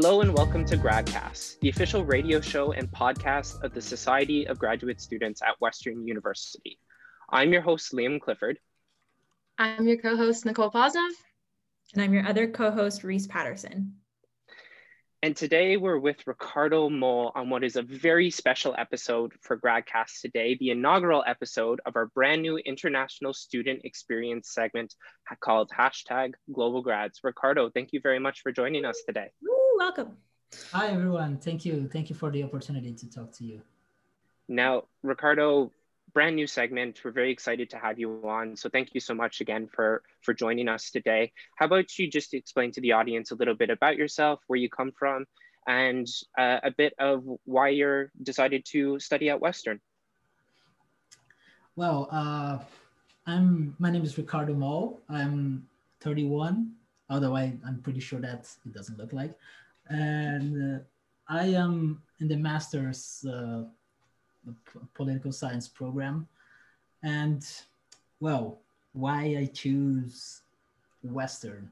Hello and welcome to GradCast, the official radio show and podcast of the Society of Graduate Students at Western University. I'm your host, Liam Clifford. I'm your co-host, Nicole Posnov. And I'm your other co-host, Reese Patterson. And today we're with Ricardo Moll on what is a very special episode for GradCast today, the inaugural episode of our brand new international student experience segment called hashtag Global Grads. Ricardo, thank you very much for joining us today. Ooh, welcome. Hi, everyone. Thank you. Thank you for the opportunity to talk to you. Now, Ricardo, brand new segment. We're very excited to have you on. So thank you so much again for, for joining us today. How about you just explain to the audience a little bit about yourself, where you come from, and uh, a bit of why you're decided to study at Western? Well, uh, I'm, my name is Ricardo Mo. I'm 31, although I, I'm pretty sure that it doesn't look like. And uh, I am in the master's uh, political science program. And well, why I choose Western?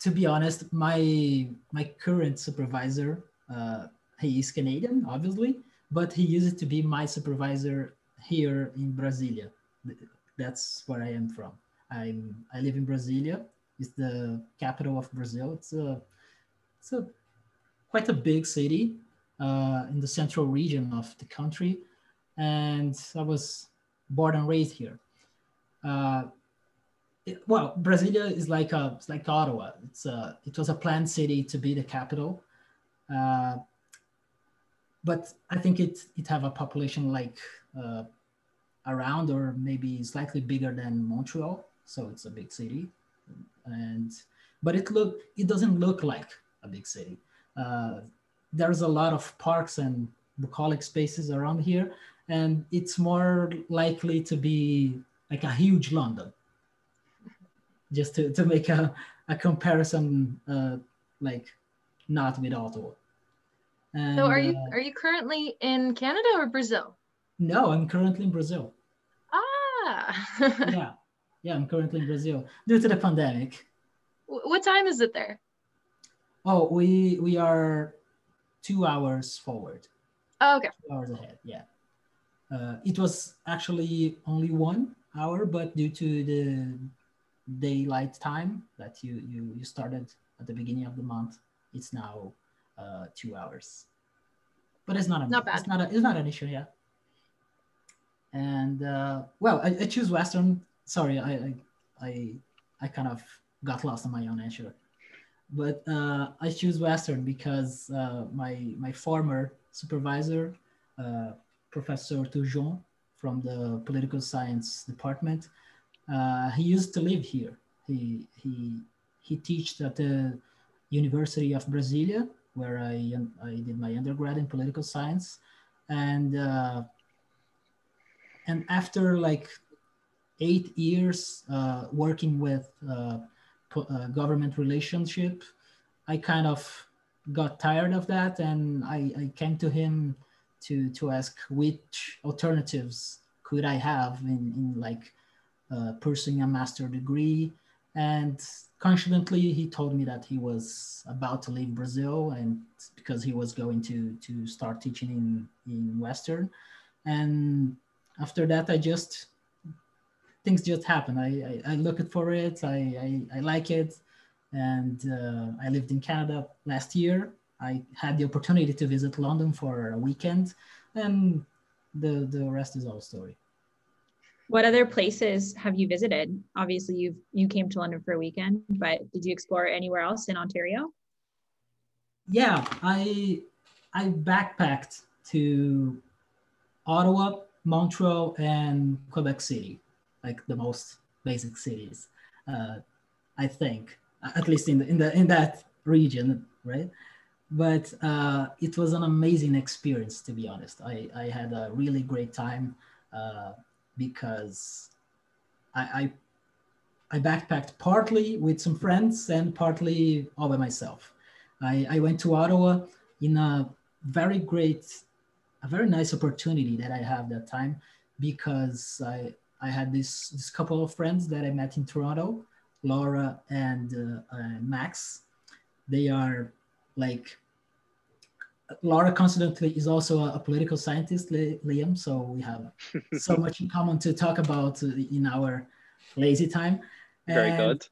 To be honest, my my current supervisor, uh, he is Canadian, obviously, but he used to be my supervisor here in Brasilia. That's where I am from. I'm I live in Brasilia. It's the capital of Brazil. It's a it's a quite a big city uh, in the central region of the country. And I was born and raised here. Uh, it, well, Brasilia is like a, it's like Ottawa. It's a, it was a planned city to be the capital. Uh, but I think it, it have a population like uh, around or maybe slightly bigger than Montreal. So it's a big city. And, but it look, it doesn't look like a big city. Uh, there's a lot of parks and bucolic spaces around here, and it's more likely to be like a huge London. Just to, to make a, a comparison, uh, like not with Ottawa. And, so are you uh, are you currently in Canada or Brazil? No, I'm currently in Brazil. Ah. yeah, yeah, I'm currently in Brazil due to the pandemic. What time is it there? Oh, we we are two hours forward. Oh, okay. Two hours ahead, yeah. Uh, it was actually only one hour, but due to the daylight time that you, you, you started at the beginning of the month, it's now uh, two hours. But it's not a, not bad. It's not a, it's not an issue, yeah. And uh, well, I, I choose Western. Sorry, I, I I kind of got lost on my own answer but uh, I choose Western because uh, my my former supervisor, uh, Professor Turgeon from the political science department, uh, he used to live here. He he he taught at the University of Brasilia, where I I did my undergrad in political science, and uh, and after like eight years uh, working with uh, government relationship, I kind of got tired of that, and I, I came to him to to ask which alternatives could I have in, in like uh, pursuing a master degree. And confidently, he told me that he was about to leave Brazil, and because he was going to to start teaching in in Western. And after that, I just things just happen. I, I, I look for it. I, I, I like it. And uh, I lived in Canada last year. I had the opportunity to visit London for a weekend, and the, the rest is all story. What other places have you visited? Obviously, you you came to London for a weekend, but did you explore anywhere else in Ontario? Yeah, I I backpacked to Ottawa, Montreal, and Quebec City like the most basic cities, uh, I think, at least in the, in the in that region, right? But uh, it was an amazing experience, to be honest. I, I had a really great time uh, because I, I, I backpacked partly with some friends and partly all by myself. I, I went to Ottawa in a very great, a very nice opportunity that I have that time because I, I had this this couple of friends that I met in Toronto, Laura and uh, uh, Max. they are like Laura constantly is also a, political scientist, Liam. So we have so much in common to talk about in our lazy time. Very good.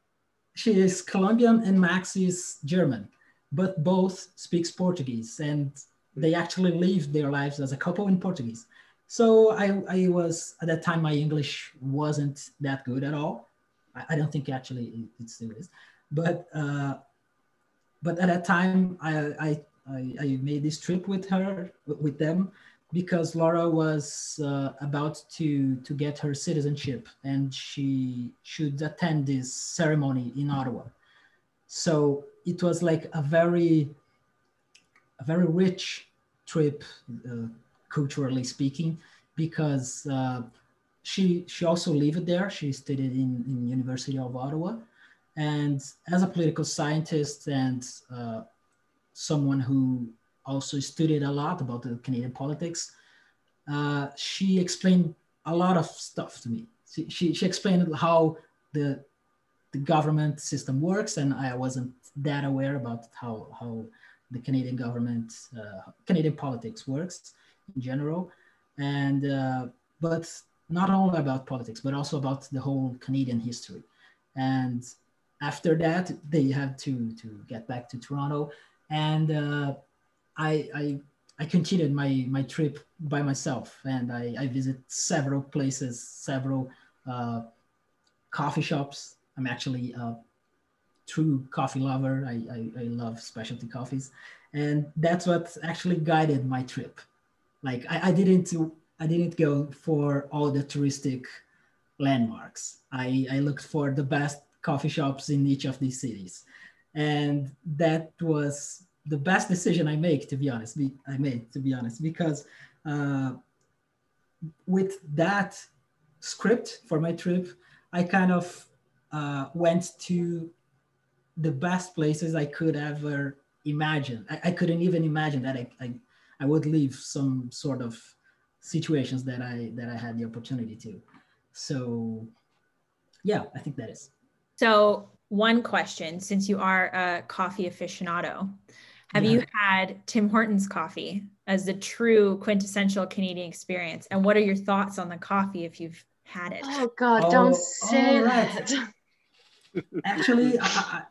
She is Colombian and Max is German, but both speaks Portuguese and they actually live their lives as a couple in Portuguese. So I, I was at that time my English wasn't that good at all. I, I don't think actually it, it still is, but uh, but at that time I, I I, made this trip with her with them because Laura was uh, about to to get her citizenship and she should attend this ceremony in Ottawa. So it was like a very a very rich trip uh, culturally speaking because uh, she she also lived there. She studied in in University of Ottawa, and as a political scientist and uh, someone who also studied a lot about the Canadian politics. Uh, she explained a lot of stuff to me. She, she, she, explained how the, the government system works, and I wasn't that aware about how, how the Canadian government, uh, Canadian politics works in general. And, uh, but not only about politics, but also about the whole Canadian history. And after that, they had to, to get back to Toronto and uh, I, I I continued my my trip by myself, and I, I visit several places, several uh, coffee shops. I'm actually a true coffee lover. I, I, I love specialty coffees, and that's what actually guided my trip. Like I, I didn't I didn't go for all the touristic landmarks. I, I looked for the best coffee shops in each of these cities and that was the best decision I make, to be honest. Be, I made, to be honest, because uh, with that script for my trip, I kind of uh, went to the best places I could ever imagine. I, I couldn't even imagine that I, I, I would leave some sort of situations that I that I had the opportunity to. So, yeah, I think that is. So one question since you are a coffee aficionado have yeah. you had tim hortons coffee as the true quintessential canadian experience and what are your thoughts on the coffee if you've had it oh god oh, don't say right. that actually I,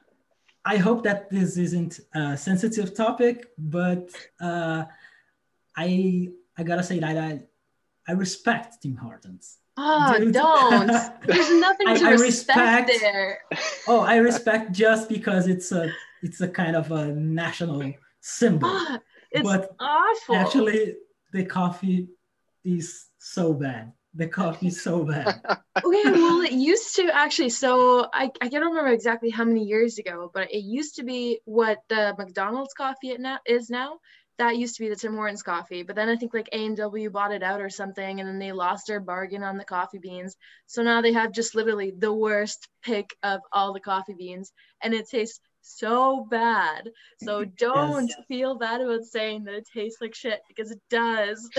I, hope that this isn't a sensitive topic but uh, i i gotta say that i i respect tim hortons Oh, Dude. don't. There's nothing to I, I respect, respect, there. Oh, I respect just because it's a it's a kind of a national symbol. Ah, it's but awful. Actually, the coffee is so bad. The coffee is so bad. okay, well, it used to actually. So I, I can't remember exactly how many years ago, but it used to be what the McDonald's coffee it now is now that used to be the Tim Hortons coffee, but then I think like A&W bought it out or something, and then they lost their bargain on the coffee beans. So now they have just literally the worst pick of all the coffee beans, and it tastes so bad. So don't yes. feel bad about saying that it tastes like shit because it does.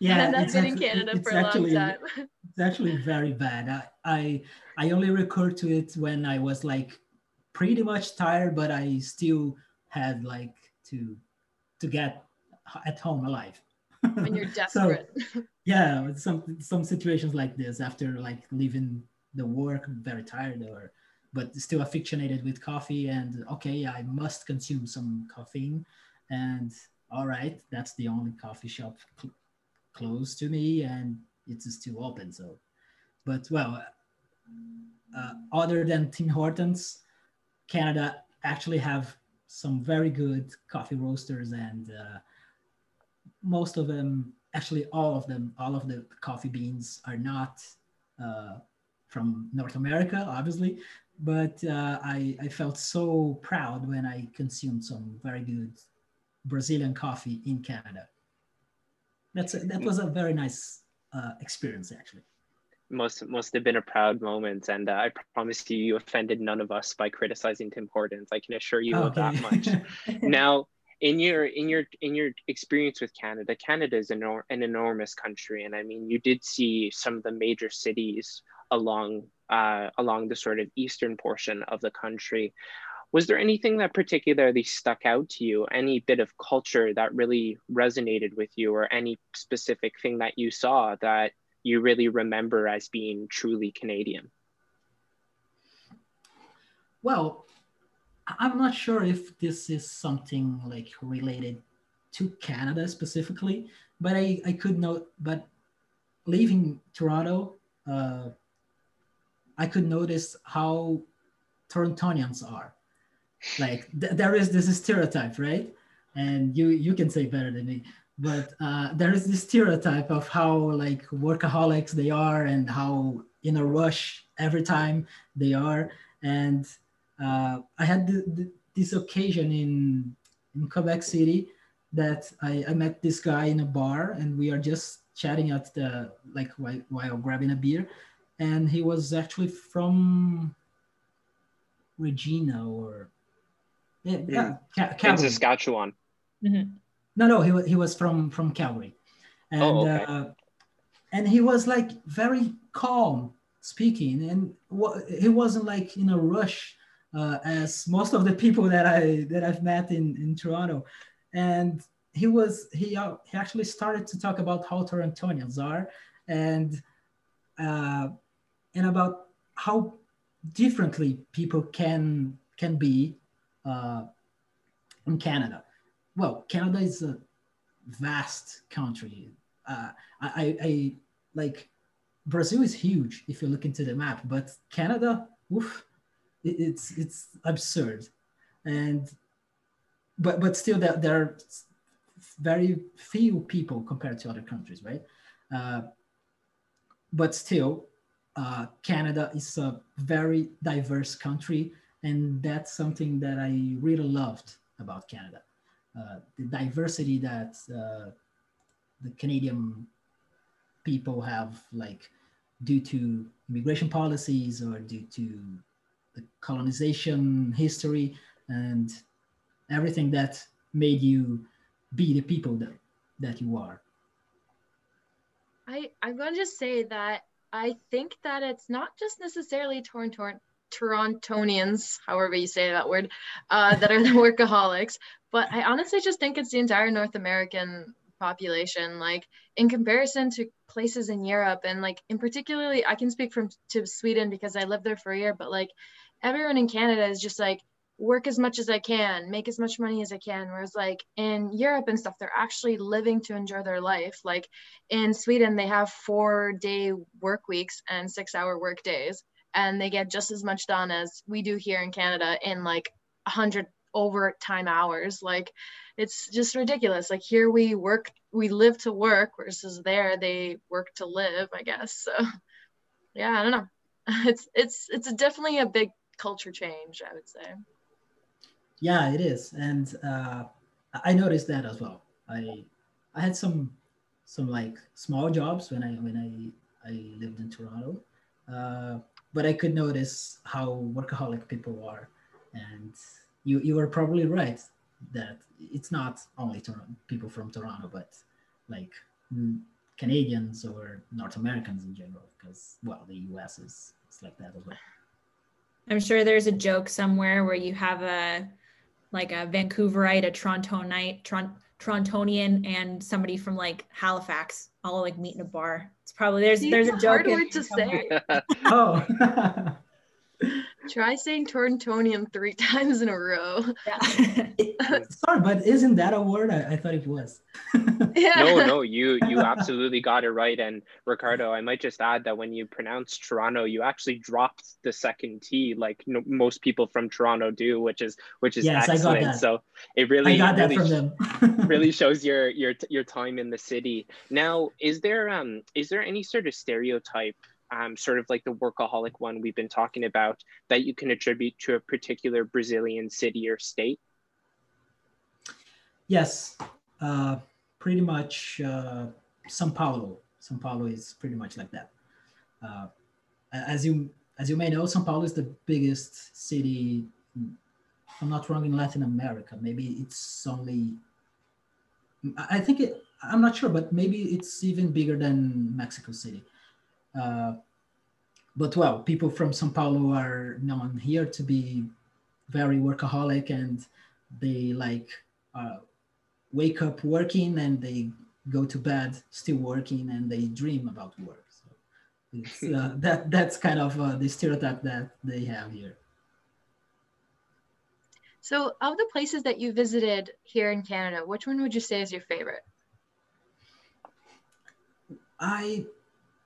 yeah, and I've been in Canada for a actually, long time. it's actually very bad. I, I I only recur to it when I was like pretty much tired, but I still had like to to get at home alive. when you're desperate. so, yeah, some some situations like this after like leaving the work very tired or but still aficionated with coffee and okay, I must consume some caffeine and all right, that's the only coffee shop cl- close to me and it's still open. So, but well, uh, other than Tim Hortons, Canada actually have some very good coffee roasters and uh, most of them actually all of them all of the coffee beans are not uh, from north america obviously. But uh, I, I felt so proud when i consumed some very good brazilian coffee in canada. That's a, that was a very nice uh, experience actually must must have been a proud moment and uh, i promise you you offended none of us by criticizing tim hortons i can assure you okay. of that much now in your in your in your experience with canada canada is an, an enormous country and i mean you did see some of the major cities along uh, along the sort of eastern portion of the country was there anything that particularly stuck out to you? Any bit of culture that really resonated with you, or any specific thing that you saw that you really remember as being truly Canadian? Well, I'm not sure if this is something like related to Canada specifically, but I, I could note, but leaving Toronto, uh, I could notice how Torontonians are. Like th- there is this stereotype right? And you you can say better than me but uh, there is this stereotype of how like workaholics they are and how in a rush every time they are and uh, i had the, the, this occasion in in quebec city that I, I met this guy in a bar and we are just chatting at the like while, while grabbing a beer and he was actually from regina or yeah, yeah. Ca- in Saskatchewan. Mm-hmm. No, no, he was he was from from Calgary, and oh, okay. uh, and he was like very calm speaking, and he wasn't like in a rush uh, as most of the people that I that I've met in in Toronto, and he was he uh, he actually started to talk about how Torontonians are, and uh, and about how differently people can can be uh, in Canada. Well, Canada is a vast country. Uh, I, I like Brazil is huge if you look into the map, but Canada, oof, it, it's it's absurd, and but but still there, there are very few people compared to other countries, right? Uh, but still, uh, Canada is a very diverse country and that's something that I really loved about Canada. Uh, the diversity that uh, the Canadian people have, like due to immigration policies or due to the colonization history and everything that made you be the people that, that you are. I, I'm going to just say that I think that it's not just necessarily torn torn Torontonians, however you say that word, uh, that are the workaholics. But I honestly just think it's the entire North American population. Like in comparison to places in Europe, and like in particularly, I can speak from to Sweden because I lived there for a year. But like everyone in Canada is just like work as much as I can, make as much money as I can. Whereas like in Europe and stuff, they're actually living to enjoy their life. Like in Sweden, they have four day work weeks and six hour work days and they get just as much done as we do here in Canada in like a 100 overtime hours. Like it's just ridiculous. Like here we work, we live to work versus there they work to live, I guess. So yeah, I don't know. It's it's it's definitely a big culture change, I would say. Yeah, it is, and uh, I noticed that as well. I I had some some like small jobs when I when I I lived in Toronto. Uh, but I could notice how workaholic people are, and you you were probably right that it's not only Toronto, people from Toronto, but like Canadians or North Americans in general, because well, the U.S. is it's like that as well. I'm sure there's a joke somewhere where you have a like a Vancouverite, a Torontonite, Toronto Torontonian and somebody from like Halifax all like meet in a bar. It's probably there's See, there's a joke. Hard word to say. oh. Try saying Torontonian three times in a row. Yeah. Sorry, but isn't that a word? I, I thought it was. yeah. No, no, you you absolutely got it right. And Ricardo, I might just add that when you pronounce Toronto, you actually dropped the second T, like no, most people from Toronto do, which is which is yes, excellent. So it really really, really shows your your your time in the city. Now, is there um is there any sort of stereotype um, sort of like the workaholic one we've been talking about that you can attribute to a particular Brazilian city or state? Yes, uh, pretty much uh, São Paulo. São Paulo is pretty much like that. Uh, as you as you may know, São Paulo is the biggest city. I'm not wrong in Latin America. Maybe it's only. I think it. I'm not sure, but maybe it's even bigger than Mexico City. Uh, but well, people from Sao Paulo are known here to be very workaholic and they like uh, wake up working and they go to bed still working and they dream about work. So it's, uh, that that's kind of uh, the stereotype that they have here. So, of the places that you visited here in Canada, which one would you say is your favorite? I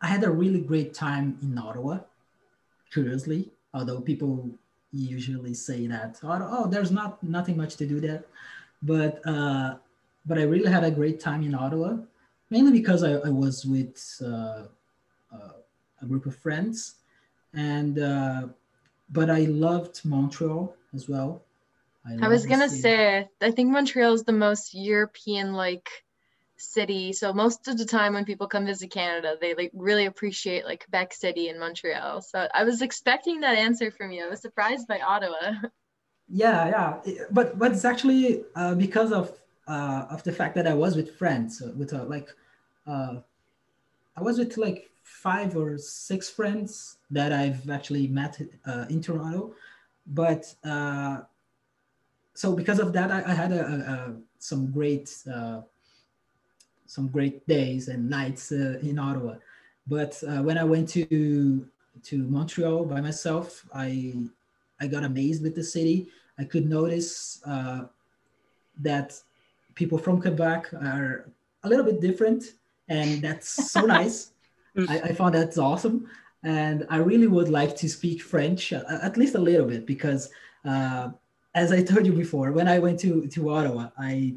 I had a really great time in Ottawa. Curiously, although people usually say that oh, oh there's not nothing much to do there, but uh, but I really had a great time in Ottawa, mainly because I, I was with uh, uh, a group of friends, and uh, but I loved Montreal as well. I, I was gonna say, I think Montreal is the most European-like city. So most of the time when people come visit Canada, they like really appreciate like Quebec City and Montreal. So I was expecting that answer from you. I was surprised by Ottawa. Yeah, yeah, but but it's actually uh, because of uh, of the fact that I was with friends, uh, with uh, like uh, I was with like five or six friends that I've actually met uh, in Toronto, but uh, so because of that, I, I had a, a, a, some great uh, some great days and nights uh, in Ottawa. But uh, when I went to to Montreal by myself, I I got amazed with the city. I could notice uh, that people from Quebec are a little bit different, and that's so nice. I, I found that's awesome, and I really would like to speak French uh, at least a little bit because uh, as I told you before, when I went to, to Ottawa, I,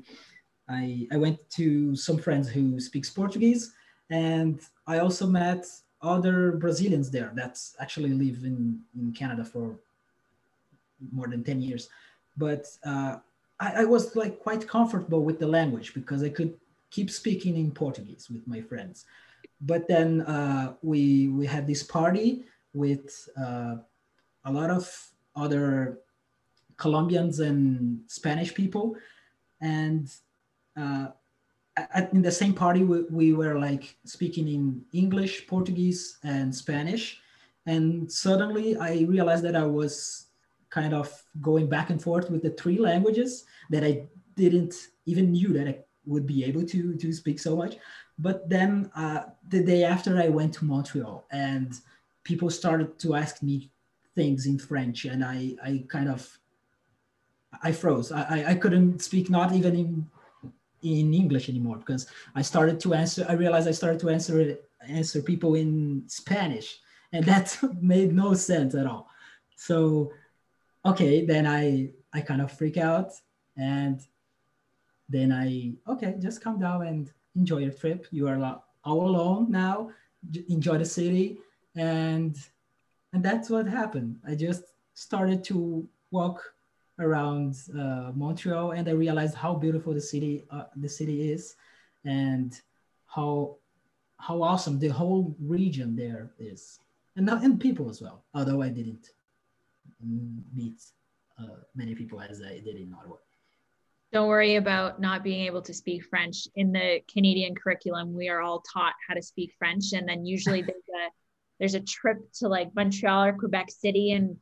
I, I went to some friends who speaks Portuguese, and I also met other Brazilians there that actually live in, in Canada for more than 10 years. But uh, I, I was like quite comfortable with the language because I could keep speaking in Portuguese with my friends. But then uh, we, we had this party with uh, a lot of other Colombians and Spanish people, and uh, at, in the same party we, we were like speaking in English, Portuguese, and Spanish, and suddenly I realized that I was kind of going back and forth with the three languages that I didn't even knew that I would be able to to speak so much. But then uh, the day after I went to Montreal and people started to ask me things in French and I, I kind of I froze. I, I couldn't speak, not even in in English anymore, because I started to answer. I realized I started to answer answer people in Spanish, and that made no sense at all. So, okay, then I I kind of freak out, and then I okay, just calm down and enjoy your trip. You are all alone now. Enjoy the city, and and that's what happened. I just started to walk around uh, Montreal, and I realized how beautiful the city uh, the city is, and how how awesome the whole region there is, and and people as well. Although I didn't meet uh, many people as I did in Ottawa. Don't worry about not being able to speak French. In the Canadian curriculum, we are all taught how to speak French, and then usually there's a there's a trip to like Montreal or Quebec City, and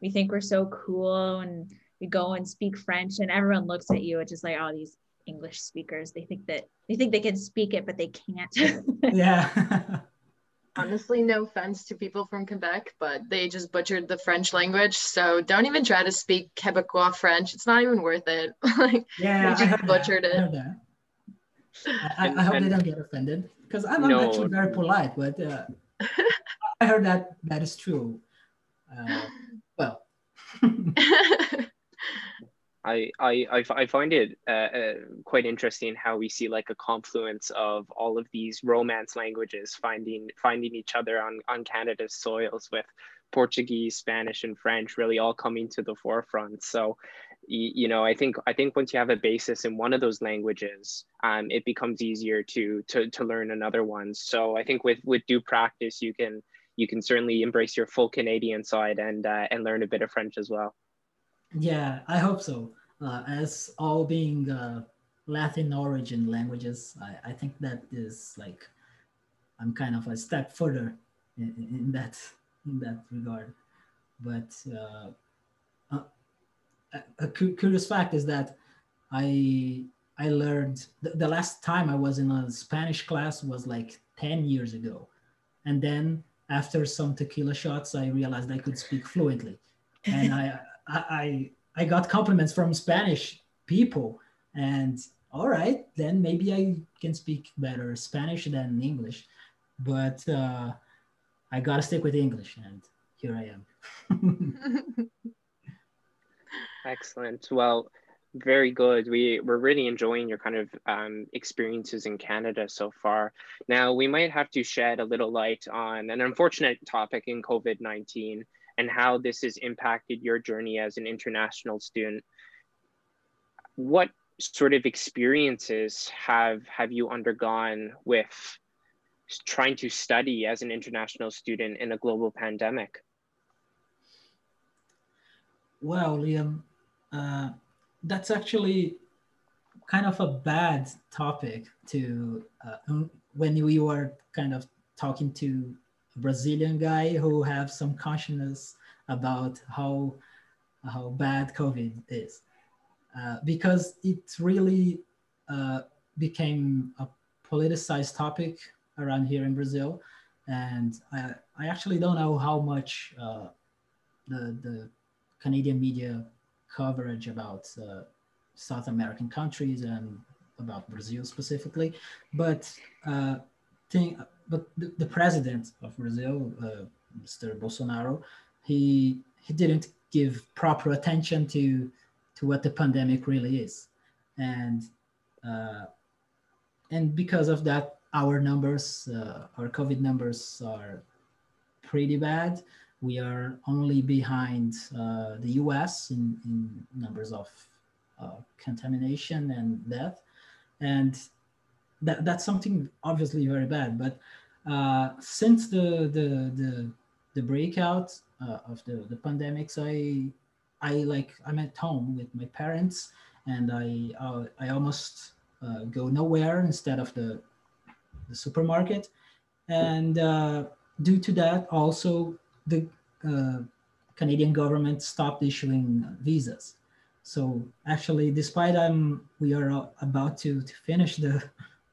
we think we're so cool and you go and speak French and everyone looks at you, it's just like, oh, these English speakers, they think that they think they can speak it, but they can't. yeah. Honestly, no offense to people from Quebec, but they just butchered the French language. So don't even try to speak Quebecois French. It's not even worth it. like, yeah, they just butchered that. it. I, I, I, hope they don't get offended because I'm no. actually very polite, but uh, I heard that that is true. Uh, well. I, I, I find it uh, uh, quite interesting how we see like a confluence of all of these Romance languages finding finding each other on, on Canada's soils with Portuguese, Spanish, and French really all coming to the forefront. So, you, know, I think I think once you have a basis in one of those languages, um, it becomes easier to to to learn another one. So I think with with due practice, you can you can certainly embrace your full Canadian side and uh, and learn a bit of French as well. Yeah, I hope so. Uh, as all being uh, Latin origin languages, I, I think that is like I'm kind of a step further in, in that in that regard. But uh, uh a curious fact is that I I learned the, the last time I was in a Spanish class was like 10 years ago. And then after some tequila shots, I realized I could speak fluently. And I, I, I got compliments from Spanish people. And all right, then maybe I can speak better Spanish than English. But uh, I got to stick with English. And here I am. Excellent. Well, very good. We we're really enjoying your kind of um, experiences in Canada so far. Now we might have to shed a little light on an unfortunate topic in COVID nineteen and how this has impacted your journey as an international student. What sort of experiences have have you undergone with trying to study as an international student in a global pandemic? Well, Liam. Uh that's actually kind of a bad topic to uh, um, when you are kind of talking to Brazilian guy who have some consciousness about how how bad COVID is, uh, because it really uh, became a politicized topic around here in Brazil, and I, I actually don't know how much uh, the the Canadian media coverage about uh, South American countries and about Brazil specifically. But uh, thing, but the, the, president of Brazil, uh, Mr. Bolsonaro, he he didn't give proper attention to to what the pandemic really is, and uh, and because of that, our numbers, uh, our COVID numbers are pretty bad we are only behind uh, the US in, in numbers of uh, contamination and death. And that, that's something obviously very bad. But uh, since the, the, the, the breakout uh, of the, the pandemics, I, I like, I'm at home with my parents and I, uh, I almost uh, go nowhere instead of the, the supermarket. And due to that, also the uh, Canadian government stopped issuing visas. So actually, despite I'm, we are about to, to finish the,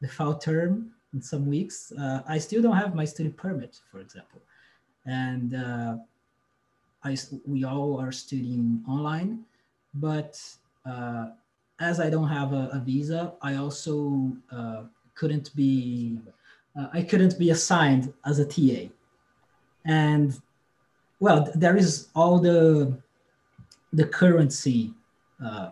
the fall term in some weeks, uh, I still don't have my student permit, for example. And uh, I, we all are studying online, but uh, as I don't have a, a visa, I also uh, couldn't be, uh, I couldn't be assigned as a TA. And well, there is all the the currency uh,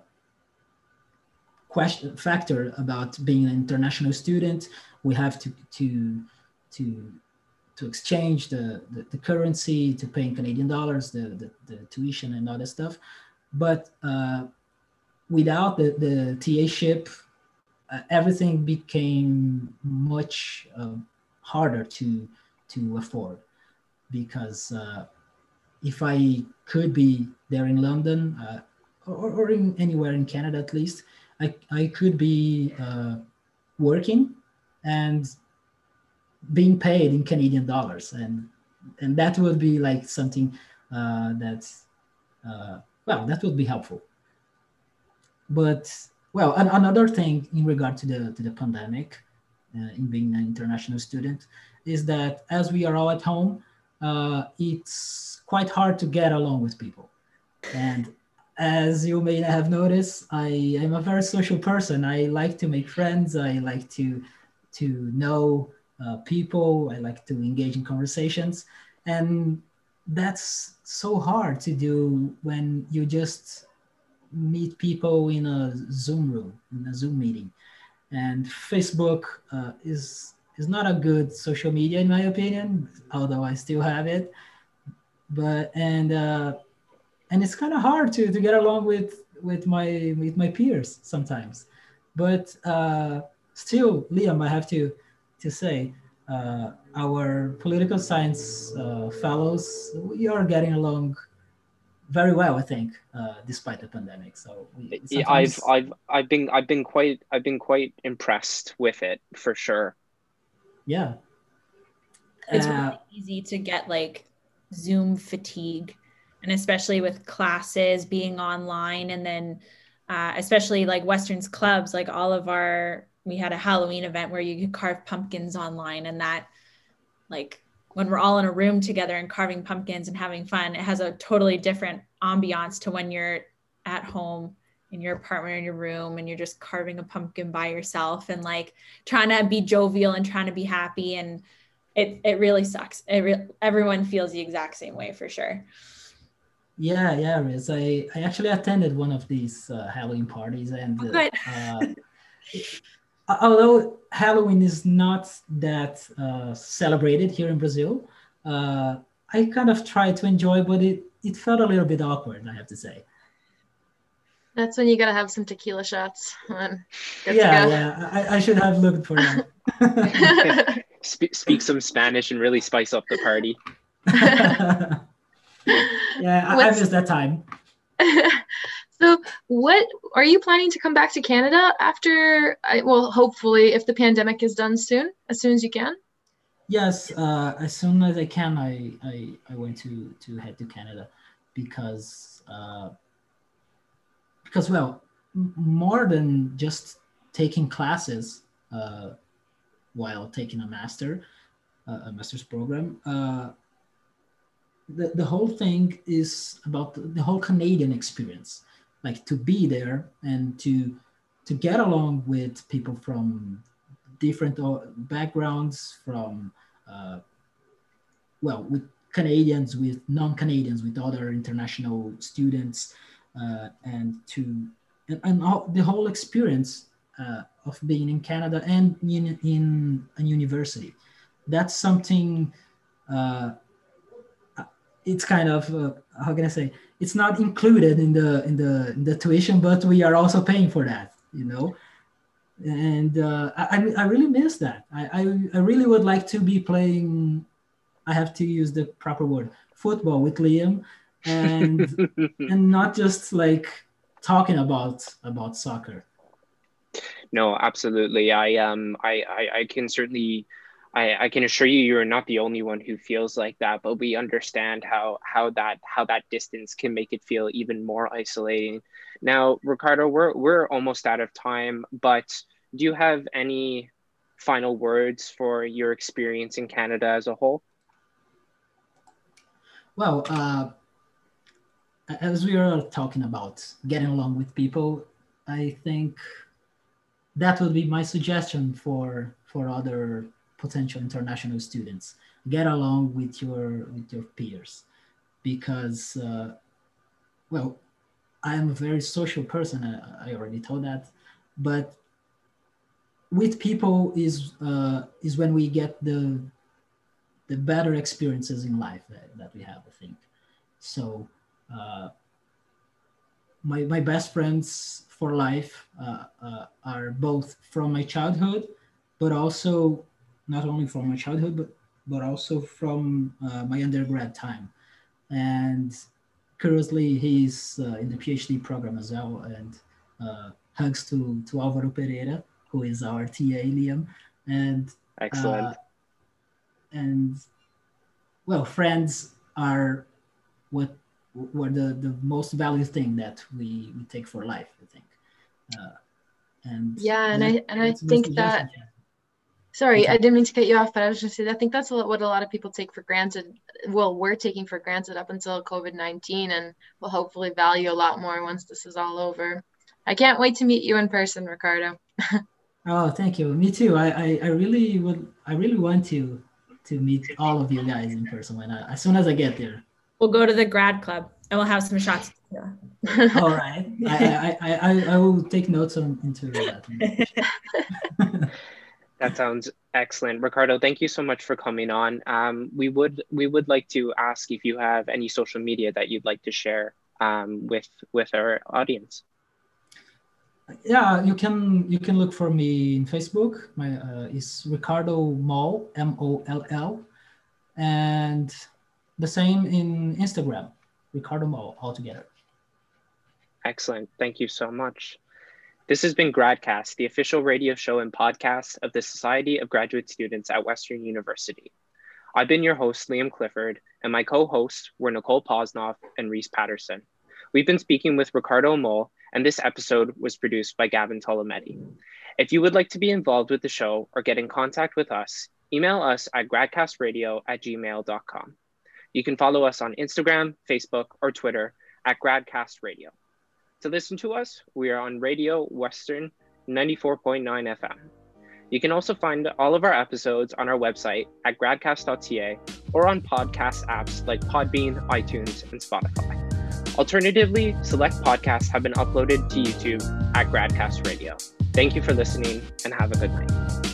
question factor about being an international student. We have to to to to exchange the, the, the currency to pay in Canadian dollars, the, the, the tuition and other stuff. But uh, without the, the TA ship, uh, everything became much uh, harder to to afford because uh, if I could be there in London uh, or, or in anywhere in Canada at least, I, I could be uh, working and being paid in Canadian dollars. And, and that would be like something uh, that, uh, well, that would be helpful. But, well, an, another thing in regard to the, to the pandemic, uh, in being an international student, is that as we are all at home, uh, it's quite hard to get along with people. And as you may have noticed, I am a very social person. I like to make friends. I like to to know uh, people. I like to engage in conversations, and that's so hard to do when you just meet people in a Zoom room, in a Zoom meeting. And Facebook uh, is is not a good social media in my opinion, although I still have it. But and uh, and it's kind of hard to to get along with with my with my peers sometimes. But uh, still, Liam, I have to to say, uh, our political science uh, fellows, we are getting along very well, I think, uh, despite the pandemic. So we, yeah, I've I've I've been I've been quite I've been quite impressed with it for sure yeah it's uh, really easy to get like zoom fatigue and especially with classes being online and then uh, especially like Western's clubs, like all of our, we had a Halloween event where you could carve pumpkins online and that like when we're all in a room together and carving pumpkins and having fun, it has a totally different ambiance to when you're at home in your apartment or in your room and you're just carving a pumpkin by yourself and like trying to be jovial and trying to be happy and it it really sucks. It re- everyone feels the exact same way for sure. Yeah, yeah, Riz. I, I actually attended one of these uh, Halloween parties, and oh, uh, although Halloween is not that uh, celebrated here in Brazil, uh, I kind of tried to enjoy, but it, it felt a little bit awkward, I have to say. That's when you gotta have some tequila shots. yeah, yeah. I, I should have looked for that. speak some Spanish and really spice up the party. yeah, I, I missed that time. so, what are you planning to come back to Canada after? Well, hopefully, if the pandemic is done soon, as soon as you can. Yes, uh, as soon as I can, I I, I went to to head to Canada because uh, because well, more than just taking classes uh, while taking a master, uh, a master's program. Uh, the, the whole thing is about the, the whole Canadian experience, like to be there and to to get along with people from different backgrounds, from uh, well, with Canadians, with non-Canadians, with other international students, uh, and to and, and all, the whole experience uh, of being in Canada and in, in a university. That's something uh, it's kind of uh, how can I say it's not included in the in the in the tuition, but we are also paying for that, you know. And uh, I I really miss that. I, I I really would like to be playing. I have to use the proper word football with Liam, and and not just like talking about about soccer. No, absolutely. I um I I, I can certainly I, I can assure you you're not the only one who feels like that but we understand how how that how that distance can make it feel even more isolating. Now ricardo we're we're almost out of time but do you have any final words for your experience in canada as a whole? Well uh, as we are talking about getting along with people i think that would be my suggestion for for other potential international students. Get along with your with your peers, because uh, well, I am a very social person. I, I, already told that, but with people is uh, is when we get the the better experiences in life that, that we have. I think so. Uh, my my best friends for life uh, uh, are both from my childhood, but also not only from my childhood, but but also from uh, my undergrad time. And currently, he's uh, in the PhD program as well. And uh, thanks to to Alvaro Pereira, who is our TA, Liam. And excellent. Uh, and well, friends are what were the, the most valued thing that we, we take for life, I think. Uh, and yeah, and I and I think that Sorry, okay. I didn't mean to cut you off, but I was just saying I think that's what a lot of people take for granted. Well, we're taking for granted up until COVID 19, and we'll hopefully value a lot more once this is all over. I can't wait to meet you in person, Ricardo. oh, thank you. Me too. I, I, I really would. I really want to to meet all of you guys in person when I, as soon as I get there. We'll go to the grad club and we'll have some shots. Yeah. all right. I, I, I, I will take notes on into that. That sounds excellent, Ricardo. Thank you so much for coming on. Um, we would we would like to ask if you have any social media that you'd like to share um, with with our audience. Yeah, you can you can look for me in Facebook. My uh, is Ricardo Moll M O L L, and the same in Instagram, Ricardo Moll altogether. Excellent. Thank you so much. This has been GradCast, the official radio show and podcast of the Society of Graduate Students at Western University. I've been your host, Liam Clifford, and my co hosts were Nicole Posnoff and Reese Patterson. We've been speaking with Ricardo Moll, and this episode was produced by Gavin Tolometti. If you would like to be involved with the show or get in contact with us, email us at gradcastradio at gmail.com. You can follow us on Instagram, Facebook, or Twitter at GradCastRadio. To listen to us, we are on Radio Western 94.9 FM. You can also find all of our episodes on our website at gradcast.ca or on podcast apps like Podbean, iTunes, and Spotify. Alternatively, select podcasts have been uploaded to YouTube at Gradcast Radio. Thank you for listening and have a good night.